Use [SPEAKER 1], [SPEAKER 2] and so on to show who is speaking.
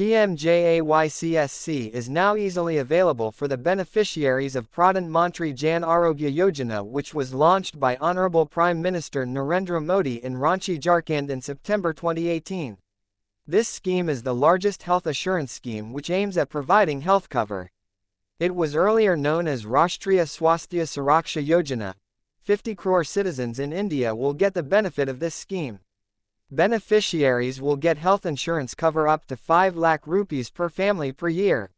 [SPEAKER 1] PMJAYCSC is now easily available for the beneficiaries of Pradhan Mantri Jan Arogya Yojana which was launched by Honorable Prime Minister Narendra Modi in Ranchi, Jharkhand in September 2018. This scheme is the largest health assurance scheme which aims at providing health cover. It was earlier known as Rashtriya Swasthya Suraksha Yojana. 50 crore citizens in India will get the benefit of this scheme. Beneficiaries will get health insurance cover up to 5 lakh rupees per family per year.